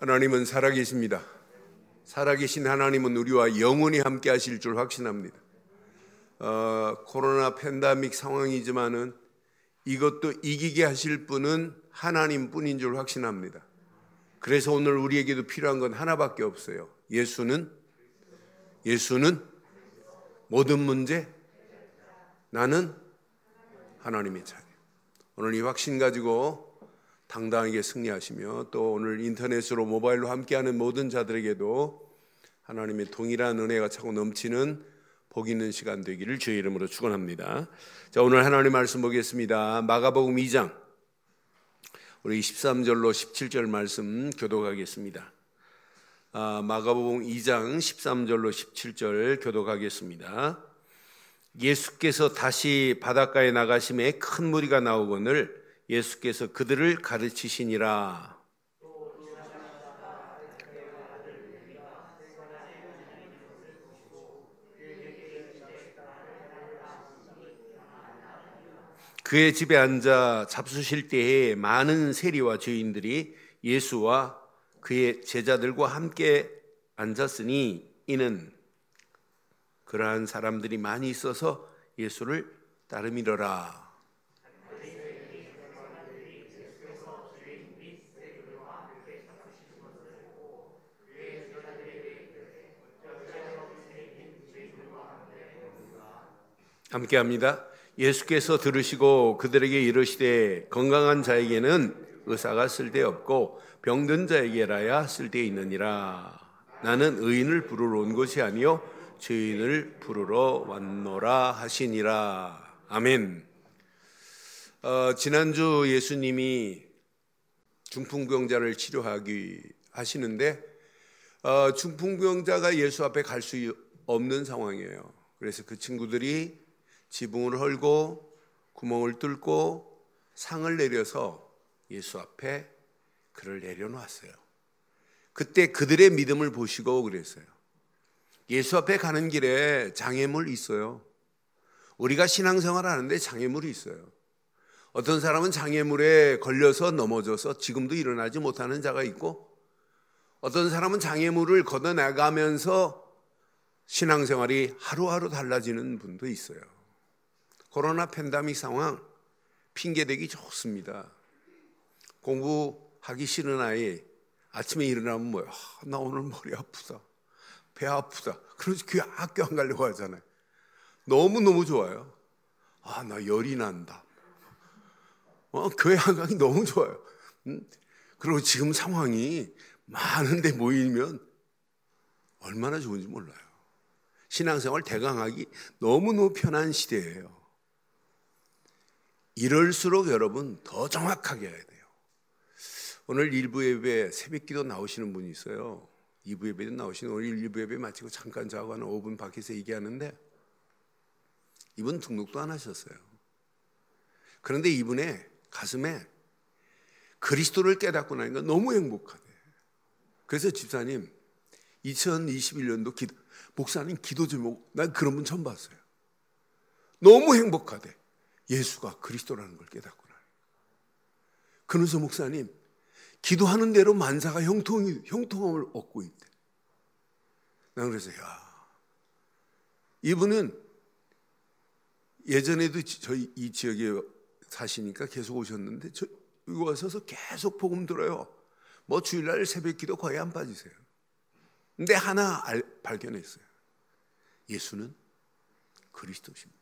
하나님은 살아계십니다. 살아계신 하나님은 우리와 영원히 함께 하실 줄 확신합니다. 어, 코로나 팬데믹 상황이지만은 이것도 이기게 하실 분은 하나님 뿐인 줄 확신합니다. 그래서 오늘 우리에게도 필요한 건 하나밖에 없어요. 예수는, 예수는 모든 문제, 나는 하나님의 자녀. 오늘 이 확신 가지고 당당하게 승리하시며 또 오늘 인터넷으로 모바일로 함께하는 모든 자들에게도 하나님의 동일한 은혜가 차고 넘치는 복 있는 시간 되기를 주의 이름으로 축원합니다. 자, 오늘 하나님 말씀 보겠습니다. 마가복음 2장 우리 13절로 17절 말씀 교독하겠습니다. 아, 마가복음 2장 13절로 17절 교독하겠습니다. 예수께서 다시 바닷가에 나가심에 큰 무리가 나오거늘 예수께서 그들을 가르치시니라. 그의 집에 앉아 잡수실 때에 많은 세리와 죄인들이 예수와 그의 제자들과 함께 앉았으니 이는 그러한 사람들이 많이 있어서 예수를 따르미러라. 함께 합니다. 예수께서 들으시고 그들에게 이르시되 건강한 자에게는 의사가 쓸데없고 병든 자에게라야 쓸데있느니라. 나는 의인을 부르러 온 것이 아니요 죄인을 부르러 왔노라 하시니라. 아멘. 어, 지난주 예수님이 중풍병자를 치료하기 하시는데 어, 중풍병자가 예수 앞에 갈 수 없는 상황이에요. 그래서 그 친구들이 지붕을 헐고 구멍을 뚫고 상을 내려서 예수 앞에 그를 내려놓았어요. 그때 그들의 믿음을 보시고 그랬어요. 예수 앞에 가는 길에 장애물 있어요. 우리가 신앙생활 하는데 장애물이 있어요. 어떤 사람은 장애물에 걸려서 넘어져서 지금도 일어나지 못하는 자가 있고 어떤 사람은 장애물을 걷어나가면서 신앙생활이 하루하루 달라지는 분도 있어요. 코로나 팬데믹 상황 핑계대기 좋습니다. 공부하기 싫은 아이 아침에 일어나면 뭐야? 아, 나 오늘 머리 아프다. 배 아프다. 그래서 그 학교 안 가려고 하잖아요. 너무너무 좋아요. 아, 나 열이 난다. 어, 교회 안 가기 너무 좋아요. 음? 그리고 지금 상황이 많은데 모이면 얼마나 좋은지 몰라요. 신앙생활 대강하기 너무너무 편한 시대예요. 이럴수록 여러분 더 정확하게 해야 돼요. 오늘 일부 예배 새벽 기도 나오시는 분이 있어요. 2부 예배도 나오시는 오늘 1부 예배 마치고 잠깐 자고 한 5분 밖에서 얘기하는데 이분 등록도 안 하셨어요. 그런데 이분의 가슴에 그리스도를 깨닫고 나니까 너무 행복하대. 그래서 집사님 2021년도 기도, 목사님 기도 제목 난 그런 분 처음 봤어요. 너무 행복하대. 예수가 그리스도라는 걸 깨닫구나. 그러면서 목사님, 기도하는 대로 만사가 형통이, 형통함을 얻고 있대. 난 그래서, 야, 이분은 예전에도 저희 이 지역에 사시니까 계속 오셨는데, 저, 여기 와서서 계속 복음 들어요. 뭐 주일날 새벽 기도 거의 안 빠지세요. 근데 하나 알, 발견했어요. 예수는 그리스도십니다.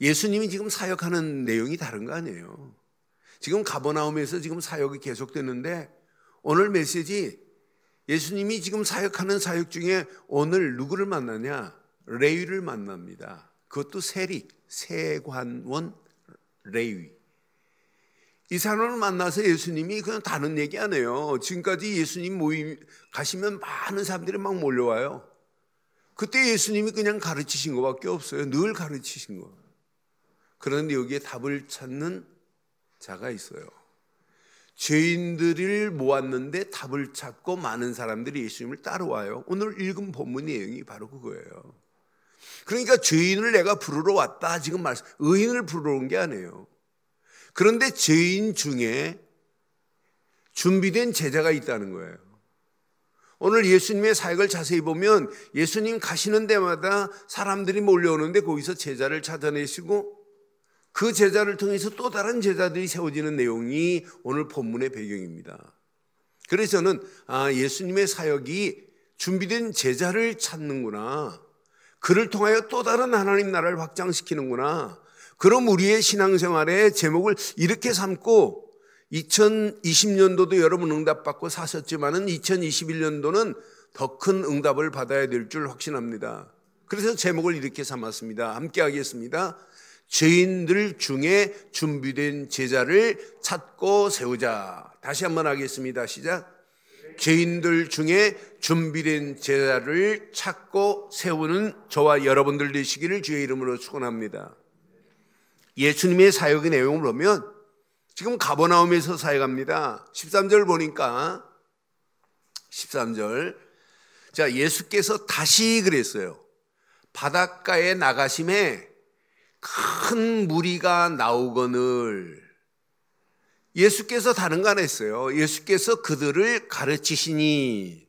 예수님이 지금 사역하는 내용이 다른 거 아니에요. 지금 가버나움에서 지금 사역이 계속되는데 오늘 메시지 예수님이 지금 사역하는 사역 중에 오늘 누구를 만나냐? 레위를 만납니다. 그것도 세리, 세관원 레위. 이 사람을 만나서 예수님이 그냥 다른 얘기 안 해요. 지금까지 예수님 모임 가시면 많은 사람들이 막 몰려와요. 그때 예수님이 그냥 가르치신 것밖에 없어요. 늘 가르치신 거. 그런데 여기에 답을 찾는 자가 있어요. 죄인들을 모았는데 답을 찾고 많은 사람들이 예수님을 따라와요. 오늘 읽은 본문 내용이 바로 그거예요. 그러니까 죄인을 내가 부르러 왔다 지금 말씀 의인을 부르러 온 게 아니에요. 그런데 죄인 중에 준비된 제자가 있다는 거예요. 오늘 예수님의 사역을 자세히 보면 예수님 가시는 데마다 사람들이 몰려오는데 거기서 제자를 찾아내시고 그 제자를 통해서 또 다른 제자들이 세워지는 내용이 오늘 본문의 배경입니다. 그래서 저는 아, 예수님의 사역이 준비된 제자를 찾는구나. 그를 통하여 또 다른 하나님 나라를 확장시키는구나. 그럼 우리의 신앙생활의 제목을 이렇게 삼고 2020년도도 여러분 응답받고 사셨지만은 2021년도는 더 큰 응답을 받아야 될 줄 확신합니다. 그래서 제목을 이렇게 삼았습니다. 함께 하겠습니다. 죄인들 중에 준비된 제자를 찾고 세우자. 다시 한번 하겠습니다. 시작. 죄인들 중에 준비된 제자를 찾고 세우는 저와 여러분들 되시기를 주의 이름으로 축원합니다. 예수님의 사역의 내용을 보면 지금 가버나움에서 사역합니다. 13절 보니까 13절 자 예수께서 다시 그랬어요. 바닷가에 나가심에 큰 무리가 나오거늘 예수께서 다른 거 안 했어요. 예수께서 그들을 가르치시니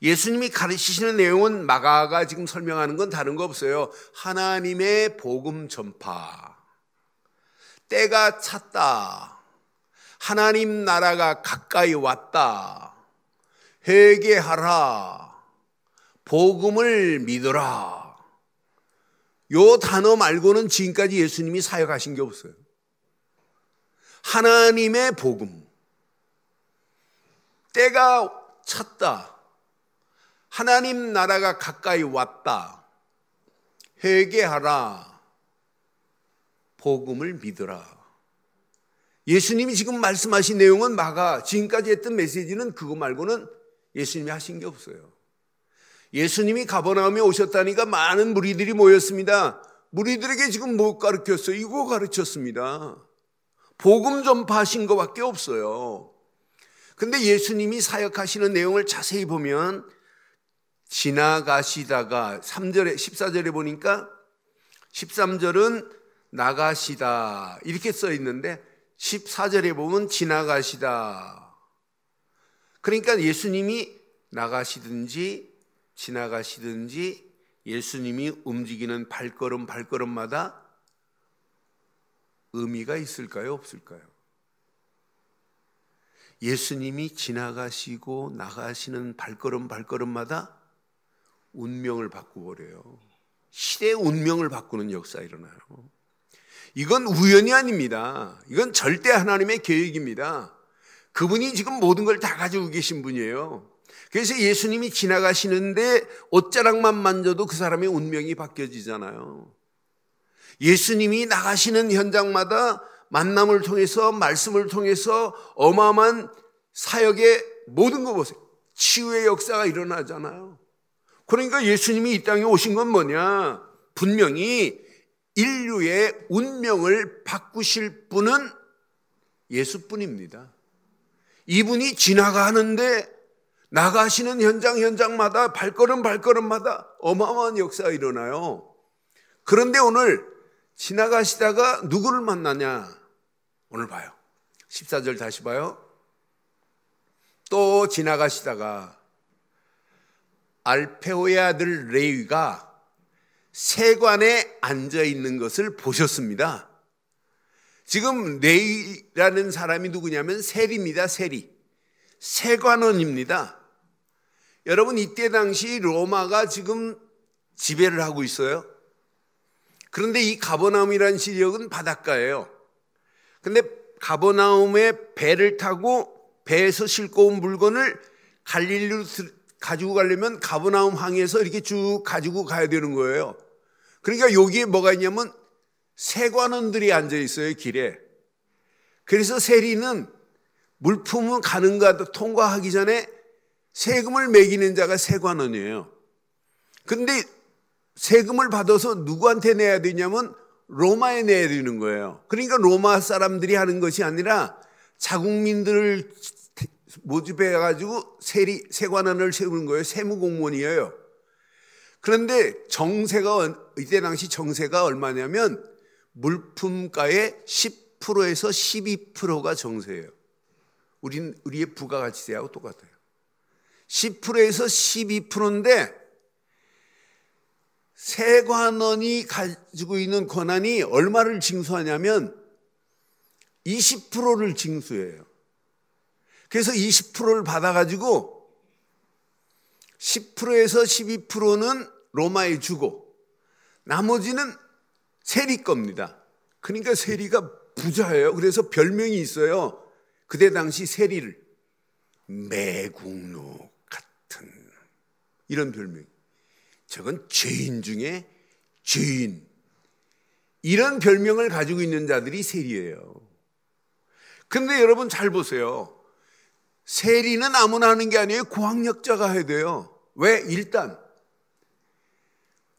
예수님이 가르치시는 내용은 마가가 지금 설명하는 건 다른 거 없어요. 하나님의 복음 전파. 때가 찼다. 하나님 나라가 가까이 왔다. 회개하라. 복음을 믿어라. 요 단어 말고는 지금까지 예수님이 사역하신 게 없어요. 하나님의 복음. 때가 찼다. 하나님 나라가 가까이 왔다. 회개하라. 복음을 믿어라. 예수님이 지금 말씀하신 내용은 마가 지금까지 했던 메시지는 그거 말고는 예수님이 하신 게 없어요. 예수님이 가버나움에 오셨다니까 많은 무리들이 모였습니다. 무리들에게 지금 뭐 가르쳤어요? 이거 가르쳤습니다. 복음 전파하신 것밖에 없어요. 근데 예수님이 사역하시는 내용을 자세히 보면 지나가시다가 3절에 14절에 보니까 13절은 나가시다. 이렇게 써 있는데 14절에 보면 지나가시다. 그러니까 예수님이 나가시든지 지나가시든지 예수님이 움직이는 발걸음 발걸음마다 의미가 있을까요? 없을까요? 예수님이 지나가시고 나가시는 발걸음 발걸음마다 운명을 바꾸버려요. 시대의 운명을 바꾸는 역사 일어나요. 이건 우연이 아닙니다. 이건 절대 하나님의 계획입니다. 그분이 지금 모든 걸 다 가지고 계신 분이에요. 그래서 예수님이 지나가시는데 옷자락만 만져도 그 사람의 운명이 바뀌어지잖아요. 예수님이 나가시는 현장마다 만남을 통해서 말씀을 통해서 어마어마한 사역의 모든 거 보세요. 치유의 역사가 일어나잖아요. 그러니까 예수님이 이 땅에 오신 건 뭐냐? 분명히 인류의 운명을 바꾸실 분은 예수뿐입니다. 이분이 지나가는데 나가시는 현장 현장마다 발걸음 발걸음마다 어마어마한 역사가 일어나요. 그런데 오늘 지나가시다가 누구를 만나냐? 오늘 봐요. 14절 다시 봐요. 또 지나가시다가 알페오의 아들 레위가 세관에 앉아 있는 것을 보셨습니다. 지금 레이라는 사람이 누구냐면 세리입니다. 세리. 세관원입니다. 여러분 이때 당시 로마가 지금 지배를 하고 있어요. 그런데 이 가버나움이라는 지역은 바닷가예요. 근데 가버나움에 배를 타고 배에서 싣고 온 물건을 갈릴리로 가지고 가려면 가버나움 항에서 이렇게 쭉 가지고 가야 되는 거예요. 그러니까 여기에 뭐가 있냐면 세관원들이 앉아 있어요, 길에. 그래서 세리는 물품을 가는 가 통과하기 전에 세금을 매기는 자가 세관원이에요. 근데 세금을 받아서 누구한테 내야 되냐면 로마에 내야 되는 거예요. 그러니까 로마 사람들이 하는 것이 아니라 자국민들을 모집해 가지고 세리 세관원을 세우는 거예요. 세무공무원이에요. 그런데 정세가 이때 당시 정세가 얼마냐면 물품가의 10%에서 12%가 정세예요. 우린 우리의 부가가치세하고 똑같아요. 10%에서 12%인데 세관원이 가지고 있는 권한이 얼마를 징수하냐면 20%를 징수해요. 그래서 20%를 받아가지고 10%에서 12%는 로마에 주고 나머지는 세리 겁니다. 그러니까 세리가 부자예요. 그래서 별명이 있어요. 그때 당시 세리를 매국노 이런 별명. 저건 죄인 중에 죄인. 이런 별명을 가지고 있는 자들이 세리예요. 근데 여러분 잘 보세요. 세리는 아무나 하는 게 아니에요. 고학력자가 해야 돼요. 왜? 일단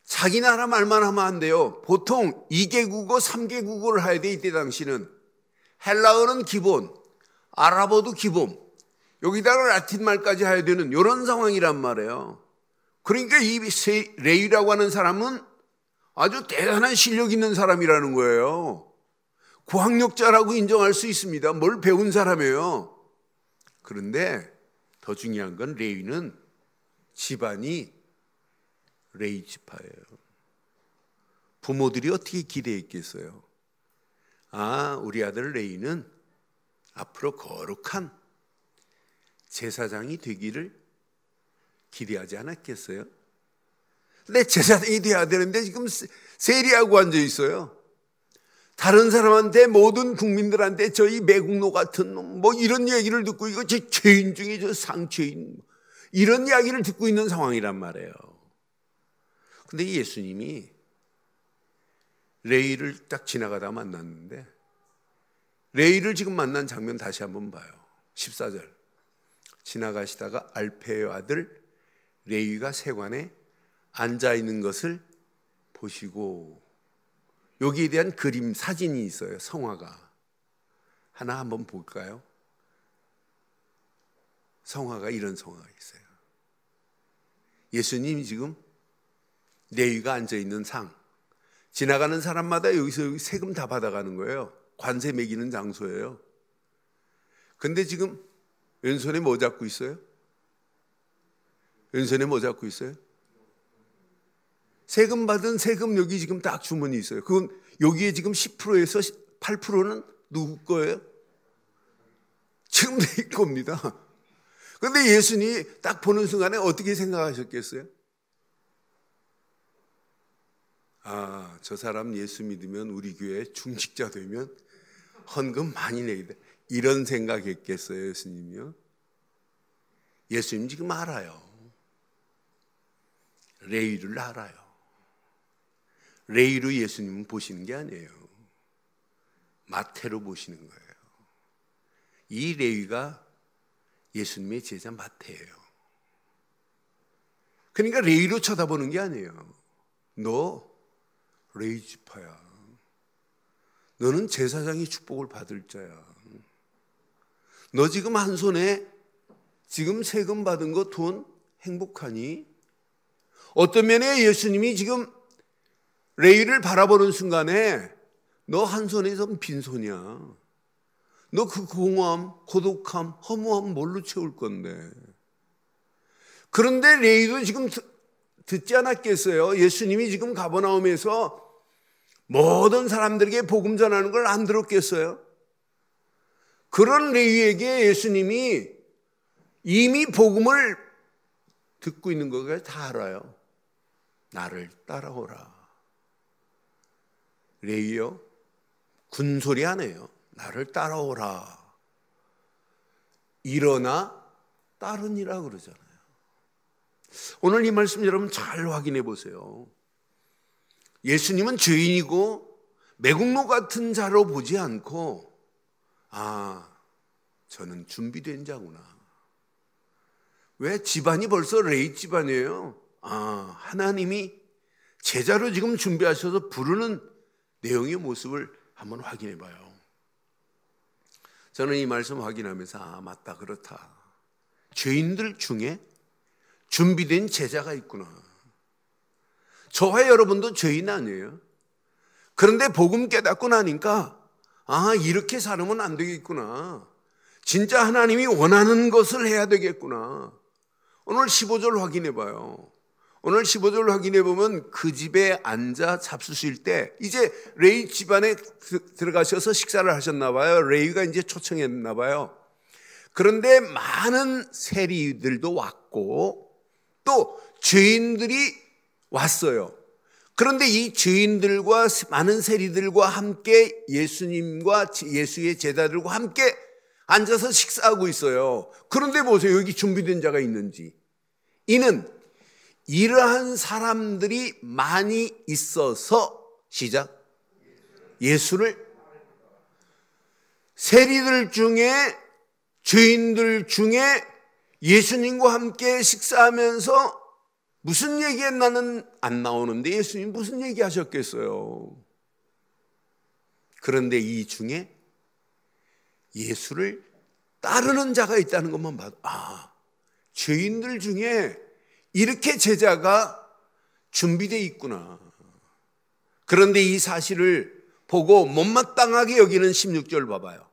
자기 나라 말만 하면 안 돼요. 보통 2개 국어, 3개 국어를 해야 돼, 이때 당시는. 헬라어는 기본, 아랍어도 기본, 여기다가 라틴 말까지 해야 되는 이런 상황이란 말이에요. 그러니까 이 레이라고 하는 사람은 아주 대단한 실력 있는 사람이라는 거예요. 고학력자라고 인정할 수 있습니다. 뭘 배운 사람이에요. 그런데 더 중요한 건 레위는 집안이 레이 지파예요. 부모들이 어떻게 기대했겠어요? 아, 우리 아들 레이는 앞으로 거룩한 제사장이 되기를 기대하지 않았겠어요? 근데 제사장이 돼야 되는데 지금 세리하고 앉아 있어요. 다른 사람한테 모든 국민들한테 저희 매국노 같은 놈, 뭐 이런 얘기를 듣고 이거 제 죄인 중에 저 상죄인 이런 이야기를 듣고 있는 상황이란 말이에요. 근데 예수님이 레이를 딱 지나가다 만났는데 레이를 지금 만난 장면 다시 한번 봐요. 14절. 지나가시다가 알페의 아들 레이가 세관에 앉아 있는 것을 보시고 여기에 대한 그림 사진이 있어요. 성화가 하나 한번 볼까요? 성화가 이런 성화가 있어요. 예수님이 지금 레위가 앉아 있는 상 지나가는 사람마다 여기서 여기 세금 다 받아가는 거예요. 관세 매기는 장소예요. 근데 지금 왼손에 뭐 잡고 있어요? 왼손에 뭐 잡고 있어요? 세금 받은 세금 여기 지금 딱 주머니 있어요. 그건 여기에 지금 10%에서 8%는 누구 거예요? 지금 내 겁니다. 근데 예수님이 딱 보는 순간에 어떻게 생각하셨겠어요? 아, 저 사람 예수 믿으면 우리 교회 중직자 되면 헌금 많이 내야 돼. 이런 생각했겠어요, 예수님이요? 예수님 지금 알아요. 레위를 알아요. 레위로 예수님은 보시는 게 아니에요. 마태로 보시는 거예요. 이 레위가 예수님의 제자 마태예요. 그러니까 레위로 쳐다보는 게 아니에요. 너 레이 지파야. 너는 제사장의 축복을 받을 자야. 너 지금 한 손에 지금 세금 받은 거 돈 행복하니? 어떤 면에 예수님이 지금 레이를 바라보는 순간에 너 한 손에 좀 빈손이야. 너 그 공허함, 고독함, 허무함 뭘로 채울 건데. 그런데 레이도 지금 듣지 않았겠어요. 예수님이 지금 가버나움에서 모든 사람들에게 복음 전하는 걸 안 들었겠어요. 그런 레위에게 예수님이 이미 복음을 듣고 있는 거가 다 알아요. 나를 따라오라. 레이요? 군소리 안 해요. 나를 따라오라. 일어나 따르니라 그러잖아요. 오늘 이 말씀 여러분 잘 확인해 보세요. 예수님은 죄인이고 매국노 같은 자로 보지 않고 아, 저는 준비된 자구나. 왜 집안이 벌써 레이 집안이에요? 아, 하나님이 제자로 지금 준비하셔서 부르는 내용의 모습을 한번 확인해 봐요. 저는 이 말씀 확인하면서 아, 맞다, 그렇다. 죄인들 중에 준비된 제자가 있구나. 저와 여러분도 죄인 아니에요. 그런데 복음 깨닫고 나니까 아, 이렇게 살으면 안 되겠구나. 진짜 하나님이 원하는 것을 해야 되겠구나. 오늘 15절 확인해 봐요. 오늘 15절 확인해 보면 그 집에 앉아 잡수실 때 이제 레이 집안에 들어가셔서 식사를 하셨나 봐요. 레이가 이제 초청했나 봐요. 그런데 많은 세리들도 왔고 또 죄인들이 왔어요. 그런데 이 죄인들과 많은 세리들과 함께 예수님과 예수의 제자들과 함께 앉아서 식사하고 있어요. 그런데 보세요. 여기 준비된 자가 있는지. 이는 이러한 사람들이 많이 있어서 시작. 예수를 세리들 중에 죄인들 중에 예수님과 함께 식사하면서 무슨 얘기했나는 안 나오는데 예수님 무슨 얘기 하셨겠어요? 그런데 이 중에 예수를 따르는 자가 있다는 것만 봐도, 아, 죄인들 중에 이렇게 제자가 준비되어 있구나. 그런데 이 사실을 보고 못마땅하게 여기는 16절 봐봐요.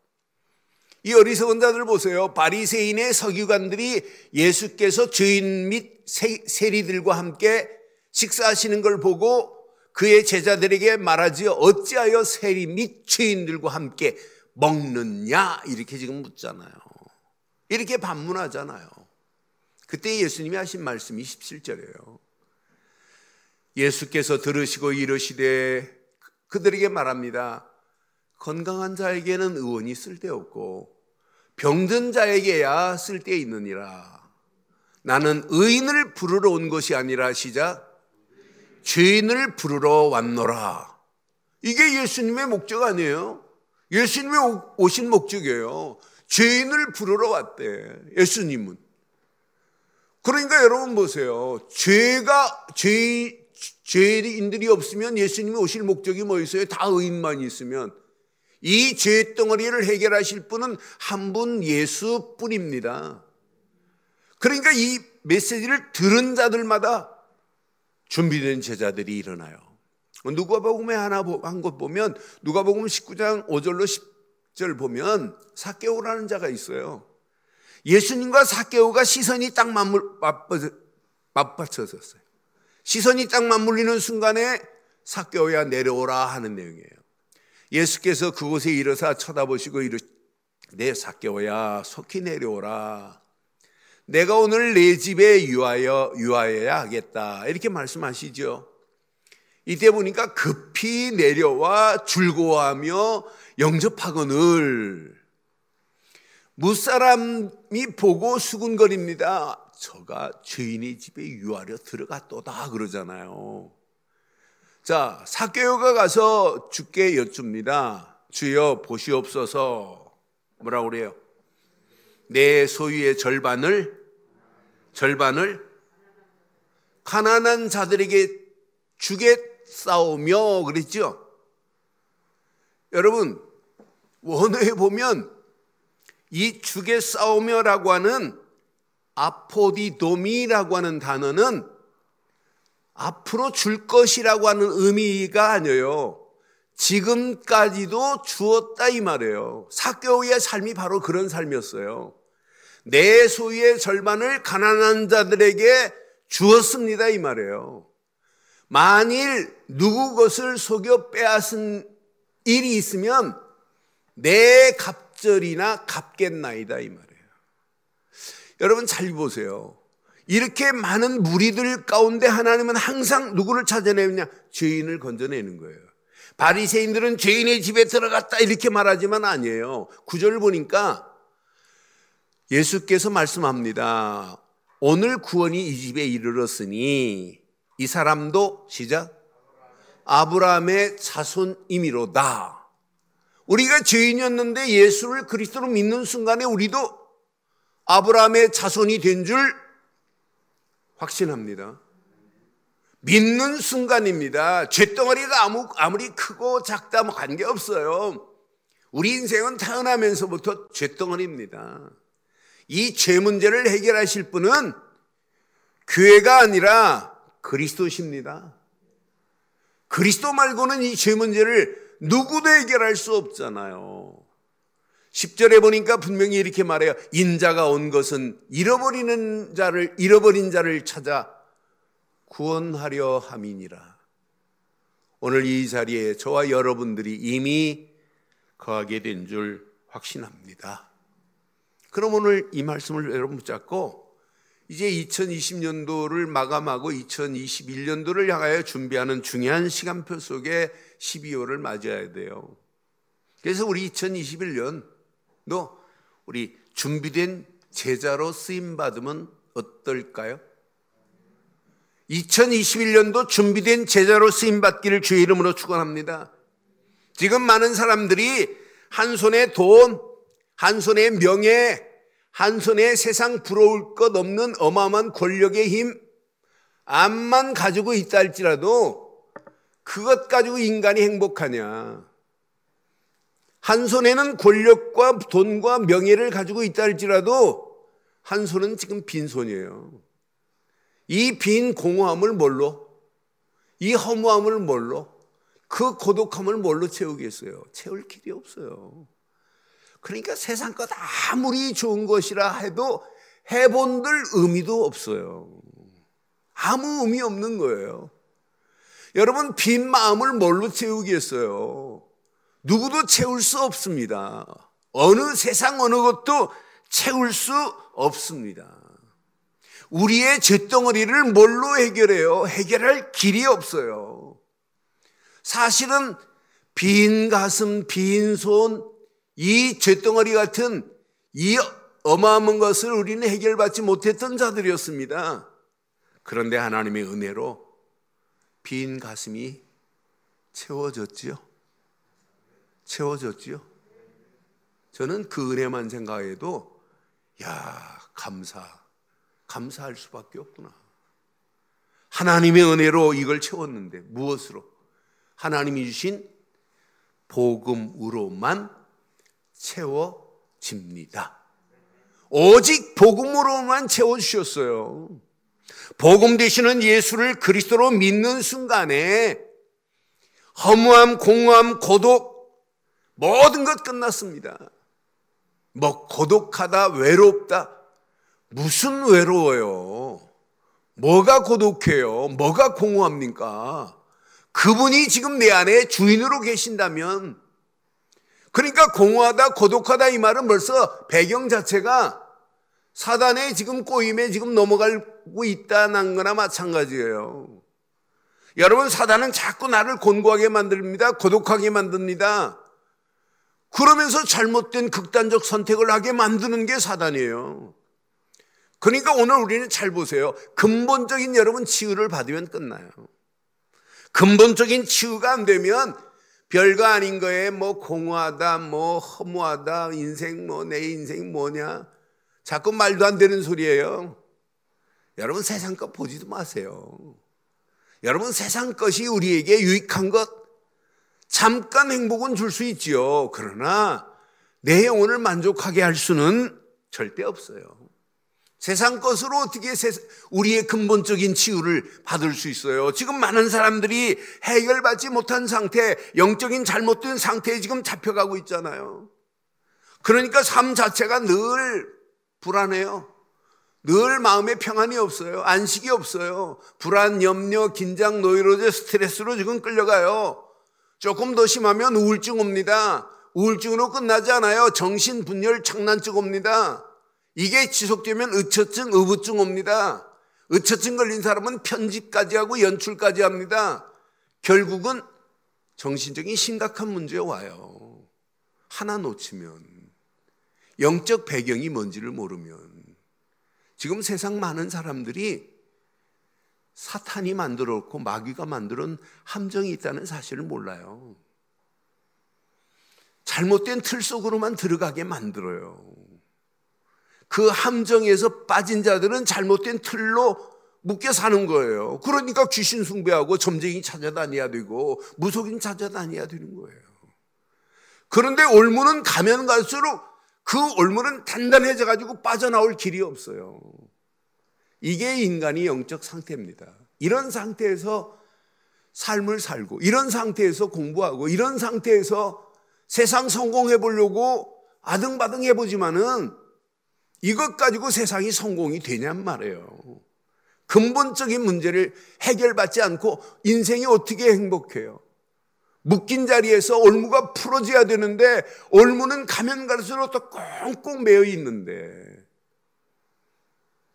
이 어리석은 자들 보세요. 바리새인의 서기관들이 예수께서 죄인 및 세리들과 함께 식사하시는 걸 보고 그의 제자들에게 말하지요. 어찌하여 세리 및 죄인들과 함께 먹느냐? 이렇게 지금 묻잖아요. 이렇게 반문하잖아요. 그때 예수님이 하신 말씀이 17절이에요. 예수께서 들으시고 이르시되 그들에게 말합니다. 건강한 자에게는 의원이 쓸데없고 병든 자에게야 쓸데 있느니라. 나는 의인을 부르러 온 것이 아니라 시작 죄인을 부르러 왔노라. 이게 예수님의 목적 아니에요? 예수님의 오신 목적이에요. 죄인을 부르러 왔대. 예수님은. 그러니까 여러분 보세요. 죄가 죄 죄인들이 없으면 예수님이 오실 목적이 뭐 있어요? 다 의인만 있으면 이 죄 덩어리를 해결하실 분은 한 분 예수뿐입니다. 그러니까 이 메시지를 들은 자들마다 준비된 제자들이 일어나요. 누가복음에 하나 한 것 보면 누가복음 19장 5절로 10절 보면 사개오라는 자가 있어요. 예수님과 사개오가 시선이 딱 맞물 맞받쳐졌어요. 시선이 딱 맞물리는 순간에 사개오야 내려오라 하는 내용이에요. 예수께서 그곳에 일어서 쳐다보시고 이르 내 사개오야 속히 내려오라. 내가 오늘 내 집에 유하여 유하여야 하겠다. 이렇게 말씀하시죠. 이때 보니까 급히 내려와 즐거워하며 영접하거늘 무사람이 보고 수군거립니다. 저가 죄인의 집에 유하려 들어갔도다 그러잖아요. 자, 사개오가 가서 주께 여쭙니다. 주여 보시옵소서. 뭐라고 그래요? 내 소유의 절반을 절반을 가난한 자들에게 주겠사오며 그랬죠. 여러분 원어에 보면 이 주겠사오며라고 하는 아포디도미라고 하는 단어는 앞으로 줄 것이라고 하는 의미가 아니에요. 지금까지도 주었다 이 말이에요. 사교의 삶이 바로 그런 삶이었어요. 내 소유의 절반을 가난한 자들에게 주었습니다 이 말이에요. 만일 누구 것을 속여 빼앗은 일이 있으면 내 갑절이나 갚겠나이다 이 말이에요. 여러분 잘 보세요. 이렇게 많은 무리들 가운데 하나님은 항상 누구를 찾아내느냐? 죄인을 건져내는 거예요. 바리새인들은 죄인의 집에 들어갔다 이렇게 말하지만 아니에요. 구절을 보니까 예수께서 말씀합니다. 오늘 구원이 이 집에 이르렀으니 이 사람도 시작 아브라함의 자손임이로다. 우리가 죄인이었는데 예수를 그리스도로 믿는 순간에 우리도 아브라함의 자손이 된 줄 확신합니다. 믿는 순간입니다. 죄덩어리가 아무, 아무리 크고 작다 뭐 관계없어요. 우리 인생은 태어나면서부터 죄덩어리입니다. 이 죄 문제를 해결하실 분은 교회가 아니라 그리스도십니다. 그리스도 말고는 이 죄 문제를 누구도 해결할 수 없잖아요. 10절에 보니까 분명히 이렇게 말해요. 인자가 온 것은 잃어버리는 자를, 잃어버린 자를 찾아 구원하려 함이니라. 오늘 이 자리에 저와 여러분들이 이미 거하게 된 줄 확신합니다. 그럼 오늘 이 말씀을 여러분 붙잡고 이제 2020년도를 마감하고 2021년도를 향하여 준비하는 중요한 시간표 속에 12월을 맞이해야 돼요. 그래서 우리 2021년도 우리 준비된 제자로 쓰임 받으면 어떨까요? 2021년도 준비된 제자로 쓰임 받기를 주의 이름으로 축원합니다. 지금 많은 사람들이 한 손에 돈, 한 손에 명예, 한 손에 세상 부러울 것 없는 어마어마한 권력의 힘, 암만 가지고 있다 할지라도 그것 가지고 인간이 행복하냐. 한 손에는 권력과 돈과 명예를 가지고 있다 할지라도 한 손은 지금 빈손이에요. 이 빈 공허함을 뭘로? 이 허무함을 뭘로? 그 고독함을 뭘로 채우겠어요? 채울 길이 없어요. 그러니까 세상 것 아무리 좋은 것이라 해도 해본들 의미도 없어요. 아무 의미 없는 거예요. 여러분, 빈 마음을 뭘로 채우겠어요? 누구도 채울 수 없습니다. 어느 세상 어느 것도 채울 수 없습니다. 우리의 쇳덩어리를 뭘로 해결해요? 해결할 길이 없어요. 사실은 빈 가슴, 빈 손, 이 쇳덩어리 같은 이 어마어마한 것을 우리는 해결받지 못했던 자들이었습니다. 그런데 하나님의 은혜로 빈 가슴이 채워졌지요. 채워졌지요. 저는 그 은혜만 생각해도 야 감사 감사할 수밖에 없구나. 하나님의 은혜로 이걸 채웠는데 무엇으로? 하나님이 주신 복음으로만 채워집니다. 오직 복음으로만 채워주셨어요. 복음 되시는 예수를 그리스도로 믿는 순간에 허무함, 공허함, 고독, 모든 것 끝났습니다. 뭐, 고독하다, 외롭다. 무슨 외로워요? 뭐가 고독해요? 뭐가 공허합니까? 그분이 지금 내 안에 주인으로 계신다면 그러니까 공허하다, 고독하다 이 말은 벌써 배경 자체가 사단의 지금 꼬임에 지금 넘어가고 있다는 거나 마찬가지예요. 여러분, 사단은 자꾸 나를 곤고하게 만듭니다. 고독하게 만듭니다. 그러면서 잘못된 극단적 선택을 하게 만드는 게 사단이에요. 그러니까 오늘 우리는 잘 보세요. 근본적인 여러분 치유를 받으면 끝나요. 근본적인 치유가 안 되면 별거 아닌 거에 뭐 공허하다, 뭐 허무하다, 인생 뭐 내 인생 뭐냐. 자꾸 말도 안 되는 소리예요. 여러분 세상 것 보지도 마세요. 여러분 세상 것이 우리에게 유익한 것, 잠깐 행복은 줄 수 있지요. 그러나 내 영혼을 만족하게 할 수는 절대 없어요. 세상 것으로 어떻게 우리의 근본적인 치유를 받을 수 있어요? 지금 많은 사람들이 해결받지 못한 상태, 영적인 잘못된 상태에 지금 잡혀가고 있잖아요. 그러니까 삶 자체가 늘 불안해요. 늘 마음에 평안이 없어요. 안식이 없어요. 불안, 염려, 긴장, 노이로제, 스트레스로 지금 끌려가요. 조금 더 심하면 우울증 옵니다. 우울증으로 끝나지 않아요. 정신 분열, 장난증 옵니다. 이게 지속되면 의처증, 의부증 옵니다. 의처증 걸린 사람은 편집까지 하고 연출까지 합니다. 결국은 정신적인 심각한 문제에 와요. 하나 놓치면 영적 배경이 뭔지를 모르면 지금 세상 많은 사람들이 사탄이 만들었고 마귀가 만들은 함정이 있다는 사실을 몰라요. 잘못된 틀 속으로만 들어가게 만들어요. 그 함정에서 빠진 자들은 잘못된 틀로 묶여 사는 거예요. 그러니까 귀신 숭배하고 점쟁이 찾아다녀야 되고 무속인 찾아다녀야 되는 거예요. 그런데 올무는 가면 갈수록 그 올무는 단단해져 가지고 빠져나올 길이 없어요. 이게 인간이 영적 상태입니다. 이런 상태에서 삶을 살고 이런 상태에서 공부하고 이런 상태에서 세상 성공해 보려고 아등바등 해보지만은 이것 가지고 세상이 성공이 되냔 말이에요. 근본적인 문제를 해결받지 않고 인생이 어떻게 행복해요? 묶인 자리에서 올무가 풀어져야 되는데 올무는 가면 갈수록 더 꽁꽁 매여 있는데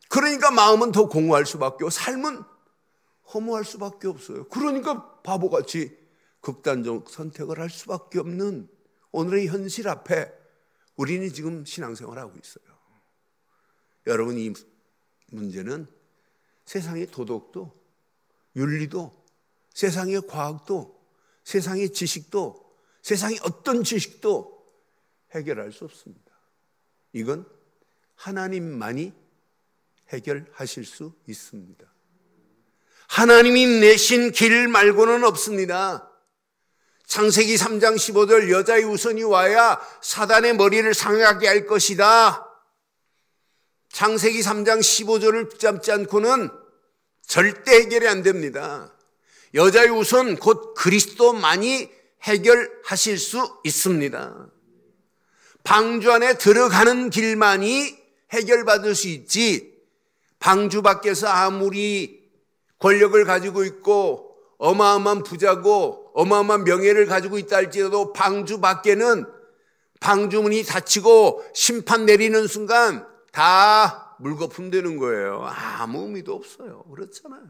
그러니까 마음은 더 공허할 수밖에 없고 삶은 허무할 수밖에 없어요. 그러니까 바보같이 극단적 선택을 할 수밖에 없는 오늘의 현실 앞에 우리는 지금 신앙생활하고 있어요. 여러분 이 문제는 세상의 도덕도 윤리도 세상의 과학도 세상의 지식도 세상의 어떤 지식도 해결할 수 없습니다. 이건 하나님만이 해결하실 수 있습니다. 하나님이 내신 길 말고는 없습니다. 창세기 3장 15절 여자의 우선이 와야 사단의 머리를 상하게 할 것이다. 창세기 3장 15절을 붙잡지 않고는 절대 해결이 안 됩니다. 여자의 우선 곧 그리스도만이 해결하실 수 있습니다. 방주 안에 들어가는 길만이 해결받을 수 있지 방주 밖에서 아무리 권력을 가지고 있고 어마어마한 부자고 어마어마한 명예를 가지고 있다 할지라도 방주 밖에는 방주문이 닫히고 심판 내리는 순간 다 물거품 되는 거예요. 아무 의미도 없어요. 그렇잖아요.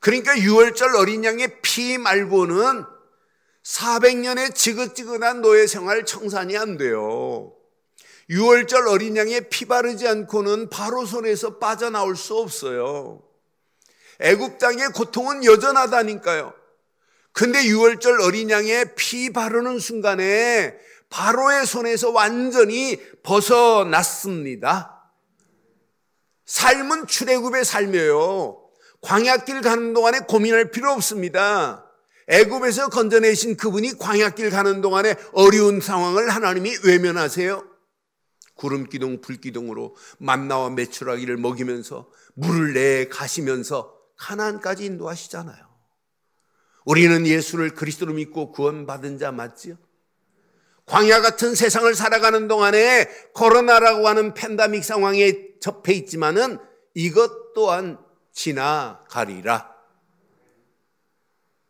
그러니까 6월절 어린 양의 피 말고는 400년의 지긋지긋한 노예 생활 청산이 안 돼요. 6월절 어린 양의 피 바르지 않고는 바로 손에서 빠져나올 수 없어요. 애굽 땅의 고통은 여전하다니까요. 근데 6월절 어린 양의 피 바르는 순간에 바로의 손에서 완전히 벗어났습니다. 삶은 출애굽의 삶이에요. 광야길 가는 동안에 고민할 필요 없습니다. 애굽에서 건져내신 그분이 광야길 가는 동안에 어려운 상황을 하나님이 외면하세요. 구름 기둥, 불 기둥으로 만나와 메추라기를 먹이면서 물을 내 가시면서 가나안까지 인도하시잖아요. 우리는 예수를 그리스도로 믿고 구원받은 자 맞지요? 광야 같은 세상을 살아가는 동안에 코로나라고 하는 팬데믹 상황에 접해 있지만은 이것 또한 지나가리라.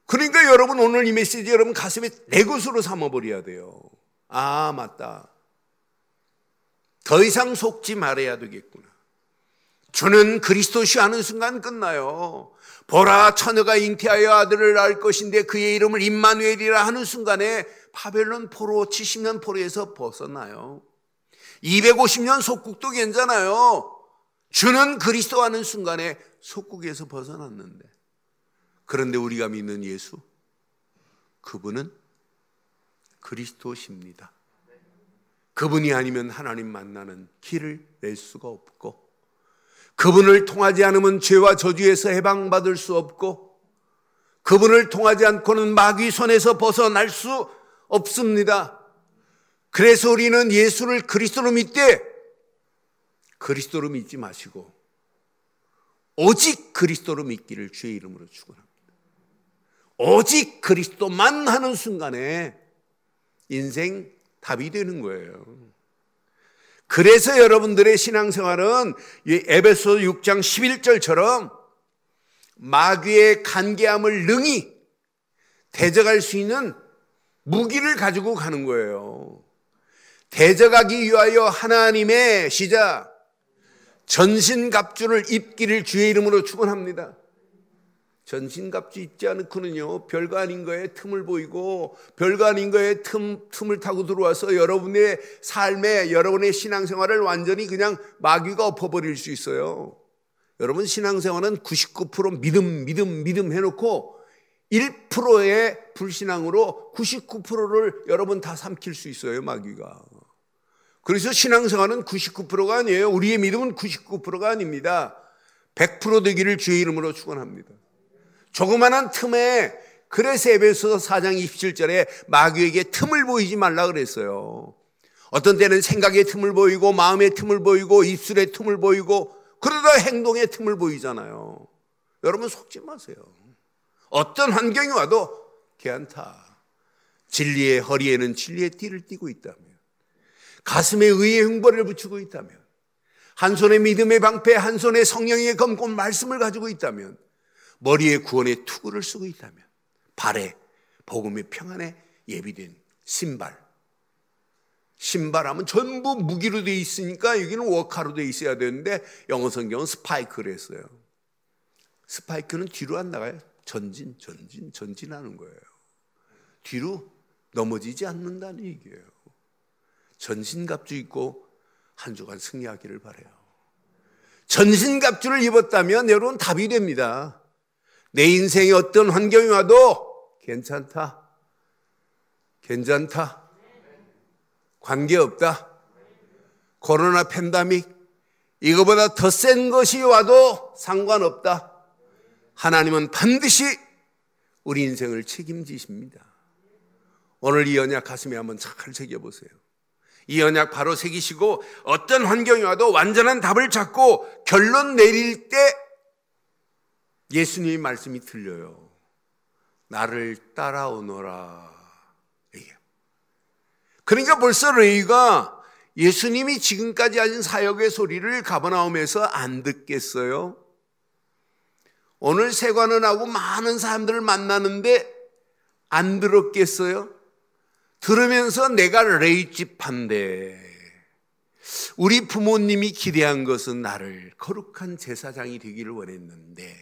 그러니까 여러분 오늘 이 메시지 여러분 가슴에 내 것으로 삼아버려야 돼요. 아, 맞다. 더 이상 속지 말아야 되겠구나. 주는 그리스도시 하는 순간 끝나요. 보라 처녀가 잉태하여 아들을 낳을 것인데 그의 이름을 임마누엘이라 하는 순간에 바벨론 포로 70년 포로에서 벗어나요. 250년 속국도 괜찮아요. 주는 그리스도 하는 순간에 속국에서 벗어났는데 그런데 우리가 믿는 예수 그분은 그리스도십니다. 그분이 아니면 하나님 만나는 길을 낼 수가 없고 그분을 통하지 않으면 죄와 저주에서 해방받을 수 없고 그분을 통하지 않고는 마귀 손에서 벗어날 수 없습니다. 그래서 우리는 예수를 그리스도로 믿되 그리스도로 믿지 마시고 오직 그리스도로 믿기를 주의 이름으로 축원합니다. 오직 그리스도만 하는 순간에 인생 답이 되는 거예요. 그래서 여러분들의 신앙생활은 에베소 6장 11절처럼 마귀의 간계함을 능히 대적할 수 있는 무기를 가지고 가는 거예요. 대적하기 위하여 하나님의 시작 전신갑주를 입기를 주의 이름으로 축원합니다. 전신갑주 입지 않고는요 별거 아닌 거에 틈을 보이고 별거 아닌 거에 틈 틈을 타고 들어와서 여러분의 삶에 여러분의 신앙생활을 완전히 그냥 마귀가 엎어버릴 수 있어요. 여러분 신앙생활은 99% 믿음 믿음 믿음 해놓고 1%의 불신앙으로 99%를 여러분 다 삼킬 수 있어요 마귀가. 그래서 신앙생활은 99%가 아니에요. 우리의 믿음은 99%가 아닙니다. 100% 되기를 주의 이름으로 축원합니다. 조그마한 틈에 그래서 에베소 4장 27절에 마귀에게 틈을 보이지 말라 그랬어요. 어떤 때는 생각의 틈을 보이고 마음의 틈을 보이고 입술의 틈을 보이고 그러다 행동의 틈을 보이잖아요. 여러분 속지 마세요. 어떤 환경이 와도 괜찮다. 진리의 허리에는 진리의 띠를 띠고 있다면 가슴에 의의 흉벌을 붙이고 있다면, 한 손에 믿음의 방패, 한 손에 성령의 검고 말씀을 가지고 있다면, 머리에 구원의 투구를 쓰고 있다면, 발에 복음의 평안에 예비된 신발. 신발하면 전부 무기로 되어 있으니까 여기는 워카로 되어 있어야 되는데 영어 성경은 스파이크를 했어요. 스파이크는 뒤로 안 나가요. 전진, 전진, 전진하는 거예요. 뒤로 넘어지지 않는다는 얘기예요. 전신갑주 입고 한 주간 승리하기를 바래요. 전신갑주를 입었다면 여러분 답이 됩니다. 내 인생에 어떤 환경이 와도 괜찮다. 괜찮다. 관계없다. 코로나 팬데믹 이거보다 더 센 것이 와도 상관없다. 하나님은 반드시 우리 인생을 책임지십니다. 오늘 이 언약 가슴에 한번 잘 새겨보세요. 이 언약 바로 새기시고 어떤 환경이 와도 완전한 답을 찾고 결론 내릴 때 예수님의 말씀이 들려요. 나를 따라오너라. 그러니까 벌써 레이가 예수님이 지금까지 하신 사역의 소리를 가버나움에서 안 듣겠어요? 오늘 세관을 하고 많은 사람들을 만나는데 안 들었겠어요? 들으면서 내가 레이집한데 우리 부모님이 기대한 것은 나를 거룩한 제사장이 되기를 원했는데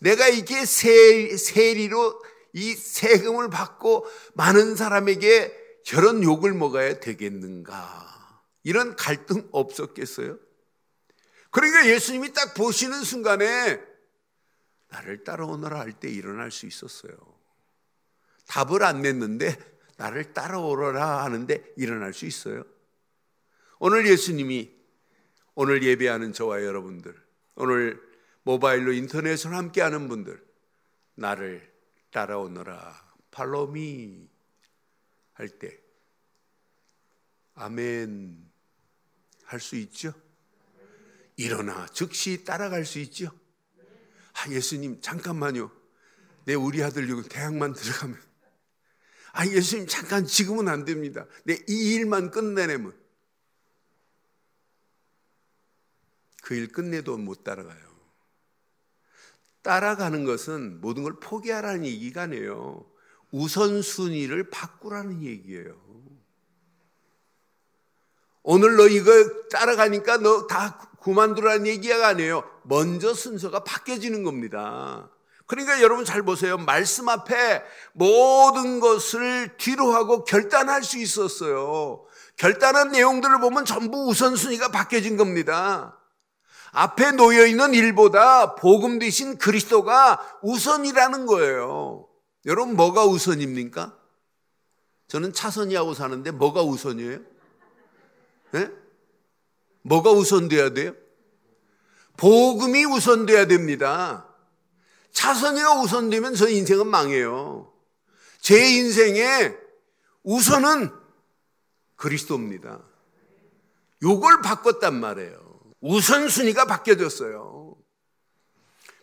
내가 이게 세, 세리로 이 세금을 받고 많은 사람에게 저런 욕을 먹어야 되겠는가? 이런 갈등 없었겠어요? 그러니까 예수님이 딱 보시는 순간에 나를 따라오너라 할 때 일어날 수 있었어요. 답을 안 냈는데 나를 따라오너라 하는데 일어날 수 있어요. 오늘 예수님이 오늘 예배하는 저와 여러분들, 오늘 모바일로 인터넷으로 함께하는 분들, 나를 따라오너라, 팔로미 할 때 아멘 할 수 있죠? 일어나 즉시 따라갈 수 있죠? 아, 예수님 잠깐만요. 내 우리 아들 이거 대학만 들어가면 아 예수님 잠깐 지금은 안 됩니다. 내 이 일만 끝내내면 그 일 끝내도 못 따라가요. 따라가는 것은 모든 걸 포기하라는 얘기가 아니에요. 우선순위를 바꾸라는 얘기예요. 오늘 너 이거 따라가니까 너 다 그만두라는 얘기가 아니에요. 먼저 순서가 바뀌어지는 겁니다. 그러니까 여러분 잘 보세요. 말씀 앞에 모든 것을 뒤로 하고 결단할 수 있었어요. 결단한 내용들을 보면 전부 우선순위가 바뀌어진 겁니다. 앞에 놓여 있는 일보다 복음 되신 그리스도가 우선이라는 거예요. 여러분 뭐가 우선입니까? 저는 차선이하고 사는데 뭐가 우선이에요? 네? 뭐가 우선돼야 돼요? 복음이 우선돼야 됩니다. 차선이가 우선되면 저 인생은 망해요. 제 인생의 우선은 그리스도입니다. 요걸 바꿨단 말이에요. 우선순위가 바뀌어졌어요.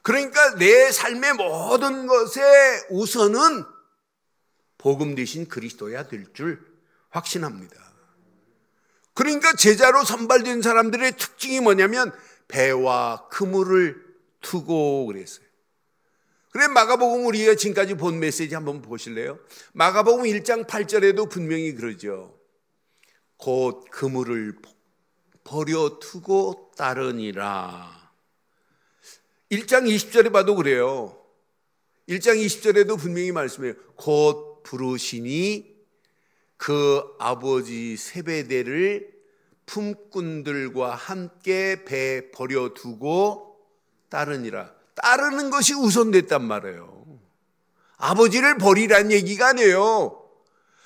그러니까 내 삶의 모든 것의 우선은 복음 대신 그리스도야 될 줄 확신합니다. 그러니까 제자로 선발된 사람들의 특징이 뭐냐면 배와 그물을 투고 그랬어요. 그래 마가복음 우리가 지금까지 본 메시지 한번 보실래요? 마가복음 1장 8절에도 분명히 그러죠. 곧 그물을 버려 두고 따르니라. 1장 20절에 봐도 그래요. 1장 20절에도 분명히 말씀해요. 곧 부르시니 그 아버지 세배대를 품꾼들과 함께 배 버려두고 따르니라. 따르는 것이 우선됐단 말이에요. 아버지를 버리란 얘기가 아니에요.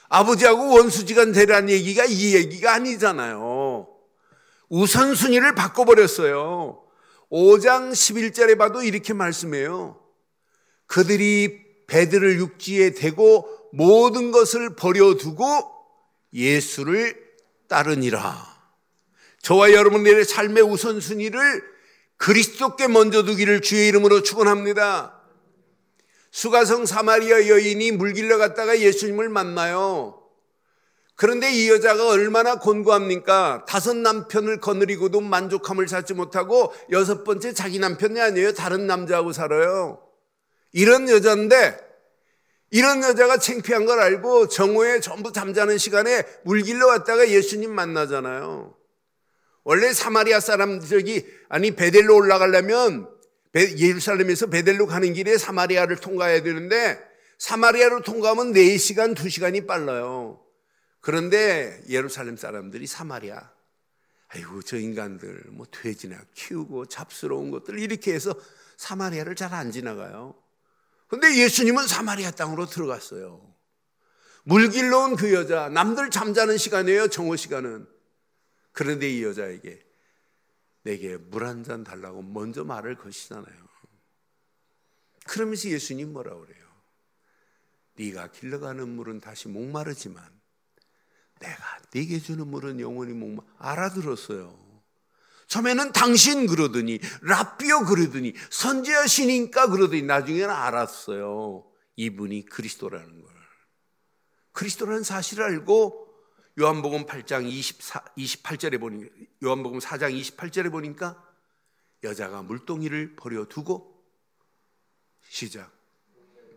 아버지하고 원수지간 되란 얘기가 이 얘기가 아니잖아요. 우선순위를 바꿔버렸어요. 5장 11절에 봐도 이렇게 말씀해요. 그들이 배들을 육지에 대고 모든 것을 버려두고 예수를 따르니라. 저와 여러분들의 삶의 우선순위를 그리스도께 먼저 두기를 주의 이름으로 축원합니다. 수가성 사마리아 여인이 물길러 갔다가 예수님을 만나요. 그런데 이 여자가 얼마나 곤고합니까? 다섯 남편을 거느리고도 만족함을 찾지 못하고 여섯 번째 자기 남편이 아니에요. 다른 남자하고 살아요. 이런 여자인데 이런 여자가 창피한 걸 알고 정오에 전부 잠자는 시간에 물길로 왔다가 예수님 만나잖아요. 원래 사마리아 사람들이 아니 베델로 올라가려면 예루살렘에서 베델로 가는 길에 사마리아를 통과해야 되는데 사마리아로 통과하면 4시간, 2시간이 빨라요. 그런데 예루살렘 사람들이 사마리아 아이고 저 인간들 뭐 돼지나 키우고 잡스러운 것들 이렇게 해서 사마리아를 잘 안 지나가요. 근데 예수님은 사마리아 땅으로 들어갔어요. 물길로 온 그 여자 남들 잠자는 시간이에요. 정오 시간은. 그런데 이 여자에게 내게 물 한 잔 달라고 먼저 말을 거시잖아요. 그러면서 예수님 뭐라 그래요? 네가 길러가는 물은 다시 목마르지만 내가 네게 주는 물은 영원히 목마 알아들었어요. 처음에는 당신 그러더니 라비오 그러더니 선지하시니까 그러더니 나중에는 알았어요. 이분이 그리스도라는 걸. 그리스도라는 사실을 알고 요한복음 8장 24, 28절에 보니 요한복음 4장 28절에 보니까 여자가 물동이를 버려 두고 시작.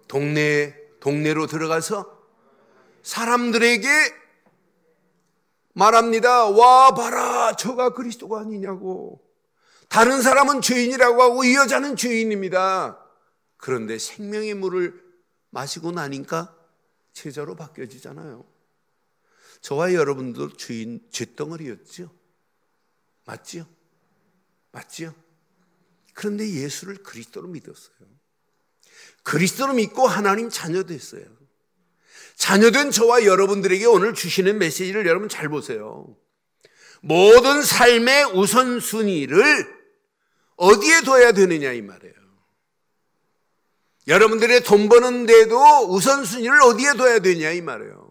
동네 동네로 들어가서 사람들에게 말합니다. 와 봐라 저가 그리스도가 아니냐고. 다른 사람은 죄인이라고 하고 이 여자는 죄인입니다. 그런데 생명의 물을 마시고 나니까 제자로 바뀌어지잖아요. 저와 여러분도 주인 쇳덩어리였죠. 맞지요? 맞지요? 그런데 예수를 그리스도로 믿었어요. 그리스도로 믿고 하나님 자녀 됐어요. 자녀된 저와 여러분들에게 오늘 주시는 메시지를 여러분 잘 보세요. 모든 삶의 우선순위를 어디에 둬야 되느냐 이 말이에요. 여러분들의 돈 버는 데도 우선순위를 어디에 둬야 되냐 이 말이에요.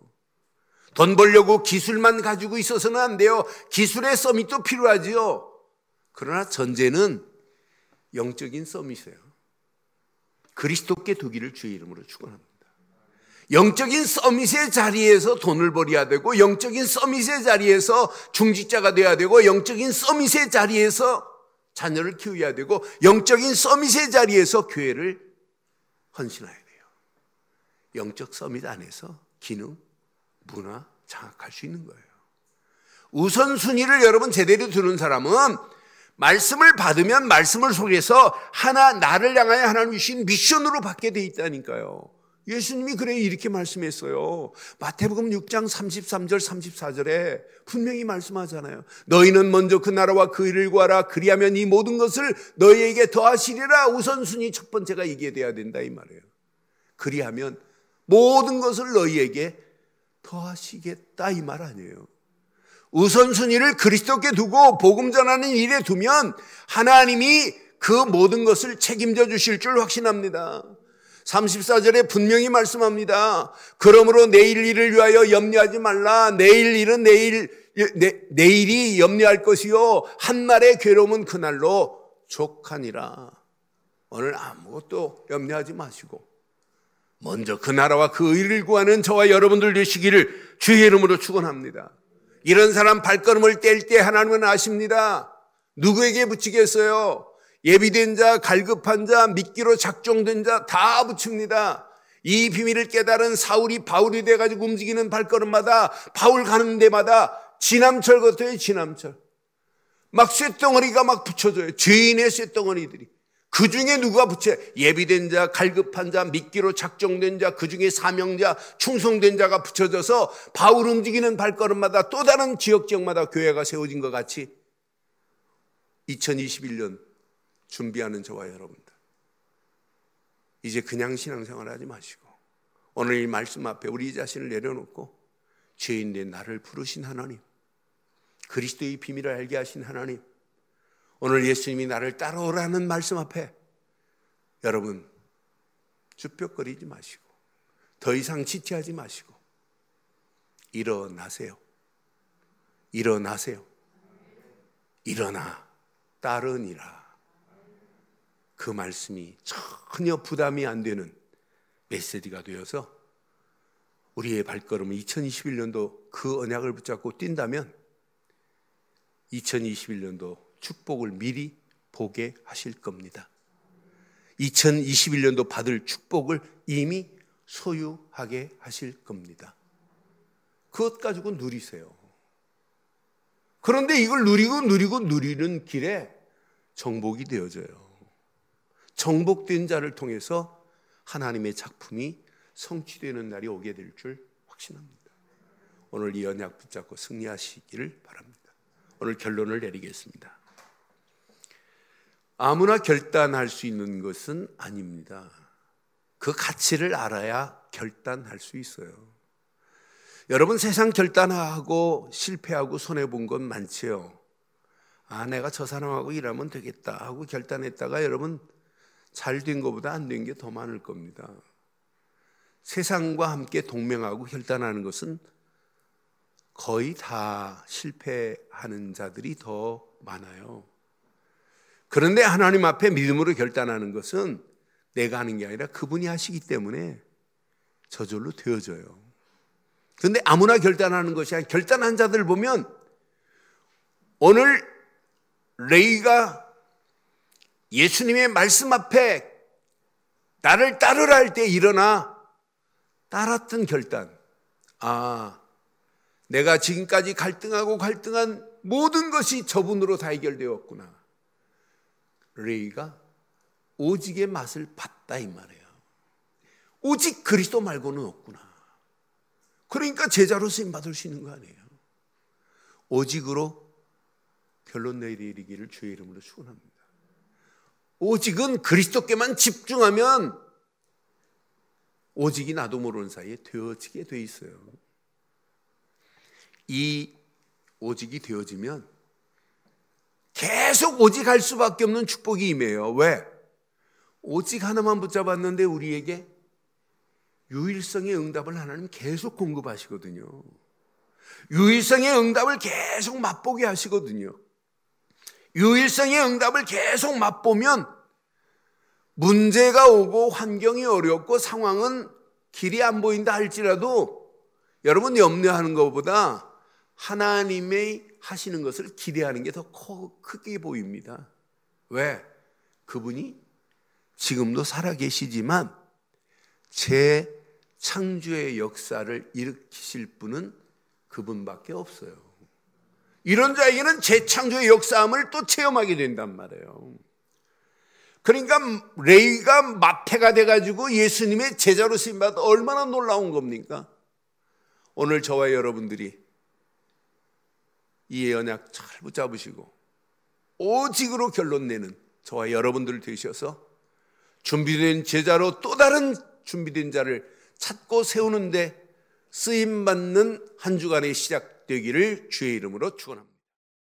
돈 벌려고 기술만 가지고 있어서는 안 돼요. 기술의 서밋도 필요하지요. 그러나 전제는 영적인 서밋이에요. 그리스도께 두기를 주의 이름으로 축원합니다. 영적인 서밋의 자리에서 돈을 벌여야 되고 영적인 서밋의 자리에서 중직자가 돼야 되고 영적인 서밋의 자리에서 자녀를 키워야 되고 영적인 서밋의 자리에서 교회를 헌신해야 돼요. 영적 서밋 안에서 기능, 문화 장악할 수 있는 거예요. 우선순위를 여러분 제대로 두는 사람은 말씀을 받으면 말씀을 속에서 하나 나를 향하여 하나님 주신 미션으로 받게 돼 있다니까요. 예수님이 그래 이렇게 말씀했어요. 마태복음 6장 33절 34절에 분명히 말씀하잖아요. 너희는 먼저 그 나라와 그 일을 구하라. 그리하면 이 모든 것을 너희에게 더하시리라. 우선순위 첫 번째가 이게 돼야 된다 이 말이에요. 그리하면 모든 것을 너희에게 더하시겠다 이 말 아니에요. 우선순위를 그리스도께 두고 복음 전하는 일에 두면 하나님이 그 모든 것을 책임져 주실 줄 확신합니다. 34절에 분명히 말씀합니다. 그러므로 내일 일을 위하여 염려하지 말라. 내일 일은 내일, 내, 내일이 염려할 것이요. 한날의 괴로움은 그날로 족하니라. 오늘 아무것도 염려하지 마시고 먼저 그 나라와 그 의를 구하는 저와 여러분들 되시기를 주의 이름으로 축원합니다. 이런 사람 발걸음을 뗄 때 하나님은 아십니다. 누구에게 붙이겠어요? 예비된 자, 갈급한 자, 미끼로 작정된 자 다 붙입니다. 이 비밀을 깨달은 사울이 바울이 돼가지고 움직이는 발걸음마다 바울 가는 데마다 지남철 같아요, 지남철. 막 쇳덩어리가 막 붙여져요. 죄인의 쇳덩어리들이. 그 중에 누가 붙여? 예비된 자, 갈급한 자, 미끼로 작정된 자, 그 중에 사명자, 충성된 자가 붙여져서 바울 움직이는 발걸음마다 또 다른 지역 지역마다 교회가 세워진 것 같이 2021년 준비하는 저와 여러분들. 이제 그냥 신앙생활 하지 마시고 오늘 이 말씀 앞에 우리 자신을 내려놓고 죄인 된 나를 부르신 하나님, 그리스도의 비밀을 알게 하신 하나님, 오늘 예수님이 나를 따라오라는 말씀 앞에 여러분 주뼛거리지 마시고 더 이상 지체하지 마시고 일어나세요. 일어나세요. 일어나 따르니라. 그 말씀이 전혀 부담이 안 되는 메시지가 되어서 우리의 발걸음은 2021년도 그 언약을 붙잡고 뛴다면 2021년도 축복을 미리 보게 하실 겁니다. 2021년도 받을 축복을 이미 소유하게 하실 겁니다. 그것 가지고 누리세요. 그런데 이걸 누리고 누리고 누리는 길에 정복이 되어져요. 정복된 자를 통해서 하나님의 작품이 성취되는 날이 오게 될 줄 확신합니다. 오늘 이 언약 붙잡고 승리하시기를 바랍니다. 오늘 결론을 내리겠습니다. 아무나 결단할 수 있는 것은 아닙니다. 그 가치를 알아야 결단할 수 있어요. 여러분 세상 결단하고 실패하고 손해 본 건 많지요. 아, 내가 저 사람하고 일하면 되겠다 하고 결단했다가 여러분 잘 된 것보다 안 된 게 더 많을 겁니다. 세상과 함께 동맹하고 결단하는 것은 거의 다 실패하는 자들이 더 많아요. 그런데 하나님 앞에 믿음으로 결단하는 것은 내가 하는 게 아니라 그분이 하시기 때문에 저절로 되어져요. 그런데 아무나 결단하는 것이 아니라 결단한 자들 보면 오늘 레이가 예수님의 말씀 앞에 나를 따르라 할 때 일어나 따랐던 결단. 아, 내가 지금까지 갈등하고 갈등한 모든 것이 저분으로 다 해결되었구나. 레이가 오직의 맛을 봤다 이 말이에요. 오직 그리스도 말고는 없구나. 그러니까 제자로 쓰임 받을 수 있는 거 아니에요. 오직으로 결론 내리기를 주의 이름으로 축원합니다. 오직은 그리스도께만 집중하면 오직이 나도 모르는 사이에 되어지게 돼 있어요. 이 오직이 되어지면 계속 오직 할 수밖에 없는 축복이 임해요. 왜? 오직 하나만 붙잡았는데 우리에게 유일성의 응답을 하나님 계속 공급하시거든요. 유일성의 응답을 계속 맛보게 하시거든요. 유일성의 응답을 계속 맛보면 문제가 오고 환경이 어렵고 상황은 길이 안 보인다 할지라도 여러분 염려하는 것보다 하나님의 하시는 것을 기대하는 게 더 크게 보입니다. 왜? 그분이 지금도 살아계시지만 제 창조의 역사를 일으키실 분은 그분밖에 없어요. 이런 자에게는 재창조의 역사함을 또 체험하게 된단 말이에요. 그러니까 레이가 마태가 돼가지고 예수님의 제자로 쓰임받아 얼마나 놀라운 겁니까? 오늘 저와 여러분들이 이 언약 잘 붙잡으시고 오직으로 결론 내는 저와 여러분들 되셔서 준비된 제자로 또 다른 준비된 자를 찾고 세우는데 쓰임 받는 한 주간의 시작되기를 주의 이름으로 축원합니다.